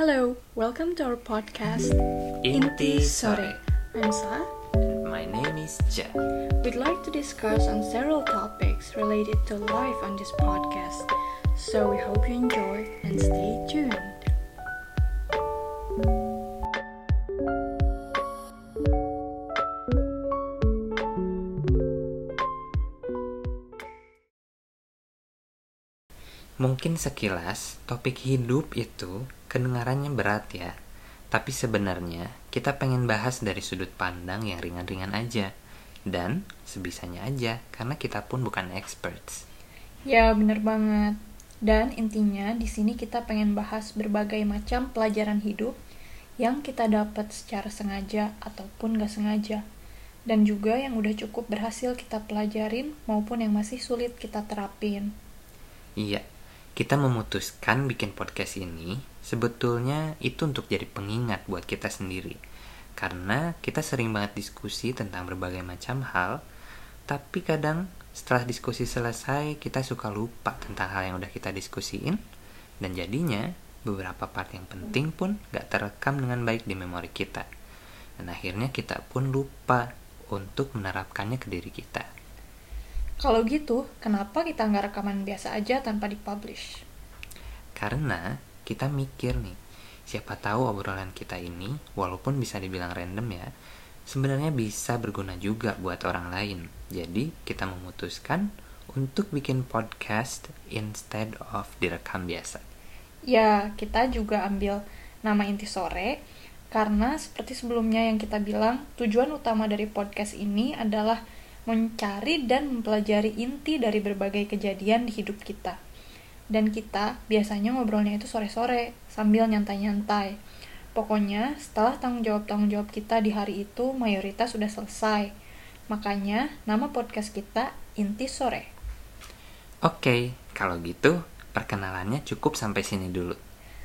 Hello, welcome to our podcast Inti Sore. I'm Sa. My name is Ja. We'd like to discuss on several topics related to life on this podcast. So we hope you enjoy and stay tuned. Mungkin sekilas topik hidup itu kedengarannya berat ya. Tapi sebenarnya kita pengen bahas dari sudut pandang yang ringan-ringan aja. Dan sebisanya aja karena kita pun bukan experts. Ya, bener banget. Dan intinya di sini kita pengen bahas berbagai macam pelajaran hidup yang kita dapat secara sengaja ataupun gak sengaja. Dan juga yang udah cukup berhasil kita pelajarin maupun yang masih sulit kita terapin. Iya, kita memutuskan bikin podcast ini sebetulnya itu untuk jadi pengingat buat kita sendiri. Karena kita sering banget diskusi tentang berbagai macam hal, tapi kadang setelah diskusi selesai kita suka lupa tentang hal yang udah kita diskusiin, dan jadinya beberapa part yang penting pun gak terekam dengan baik di memori kita. Dan akhirnya kita pun lupa untuk menerapkannya ke diri kita. Kalau gitu, kenapa kita nggak rekaman biasa aja tanpa dipublish? Karena kita mikir nih, siapa tahu obrolan kita ini, walaupun bisa dibilang random ya, sebenarnya bisa berguna juga buat orang lain. Jadi kita memutuskan untuk bikin podcast instead of direkam biasa. Ya, kita juga ambil nama inti sore karena seperti sebelumnya yang kita bilang, tujuan utama dari podcast ini adalah mencari dan mempelajari inti dari berbagai kejadian di hidup kita. Dan kita biasanya ngobrolnya itu sore-sore sambil nyantai-nyantai. Pokoknya setelah tanggung jawab-tanggung jawab kita di hari itu mayoritas sudah selesai. Makanya nama podcast kita Inti Sore. Oke, kalau gitu perkenalannya cukup sampai sini dulu.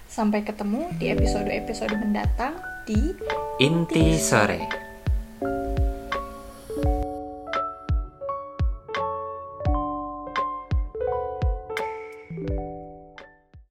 Sampai ketemu di episode-episode mendatang di Inti sore.